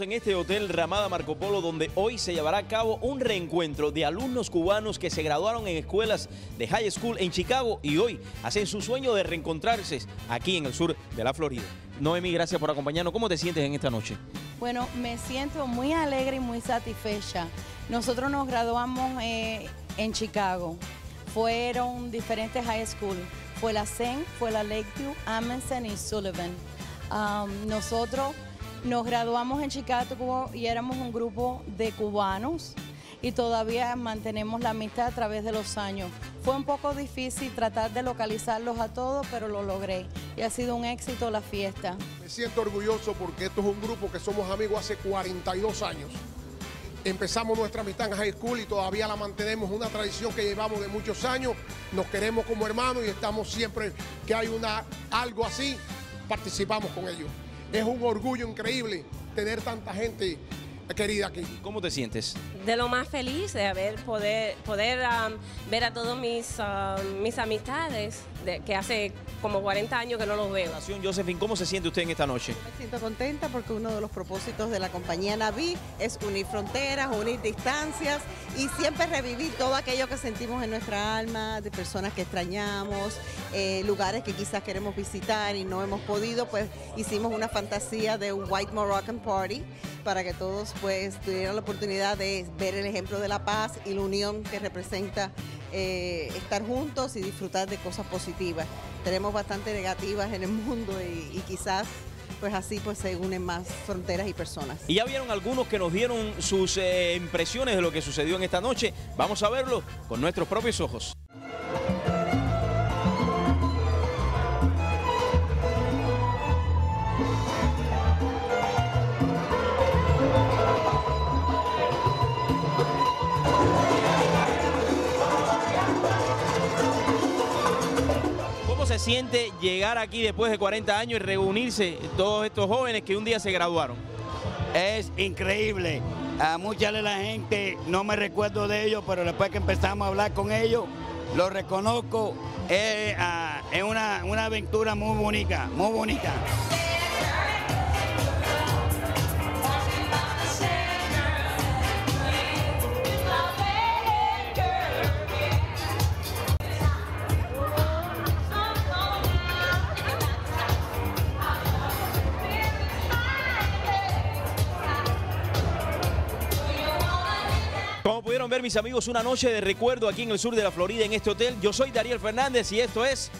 en este hotel Ramada Marco Polo donde hoy se llevará a cabo un reencuentro de alumnos cubanos que se graduaron en escuelas de high school en Chicago y hoy hacen su sueño de reencontrarse aquí en el sur de la Florida. Noemi, gracias por acompañarnos. ¿Cómo te sientes en esta noche? Bueno, me siento muy alegre y muy satisfecha. Nosotros nos graduamos eh, en Chicago. Fueron diferentes high school. Fue la St. fue la Lakeview, Amundsen y Sullivan. Um, nosotros nos graduamos en Chicago y éramos un grupo de cubanos y todavía mantenemos la amistad a través de los años. Fue un poco difícil tratar de localizarlos a todos, pero lo logré y ha sido un éxito la fiesta. Me siento orgulloso porque esto es un grupo que somos amigos hace 42 años. Empezamos nuestra amistad en high school y todavía la mantenemos, una tradición que llevamos de muchos años. Nos queremos como hermanos y estamos siempre que hay una, algo así, participamos con ellos. Es un orgullo increíble tener tanta gente querida aquí. ¿Cómo te sientes? De lo más feliz de haber poder, poder um, ver a todos mis, um, mis amistades de, que hace como 40 años que no los veo. Josephine, ¿cómo se siente usted en esta noche? Me siento contenta porque uno de los propósitos de la compañía Naví es unir fronteras, unir distancias y siempre revivir todo aquello que sentimos en nuestra alma, de personas que extrañamos, eh, lugares que quizás queremos visitar y no hemos podido, pues hicimos una fantasía de un White Moroccan Party para que todos pues tuvieran la oportunidad de ver el ejemplo de la paz y la unión que representa eh, estar juntos y disfrutar de cosas positivas. Tenemos bastante negativas en el mundo y, quizás pues así pues se unen más fronteras y personas. Y ya vieron algunos que nos dieron sus eh, impresiones de lo que sucedió en esta noche. Vamos a verlo con nuestros propios ojos. Siente llegar aquí después de 40 años y reunirse todos estos jóvenes que un día se graduaron? Es increíble. A mucha de la gente no me recuerdo de ellos, pero después que empezamos a hablar con ellos, los reconozco. Es, ah, una, una aventura muy bonita, muy bonita. Como pudieron ver mis amigos, una noche de recuerdo aquí en el sur de la Florida, en este hotel. Yo soy Dariel Fernández y esto es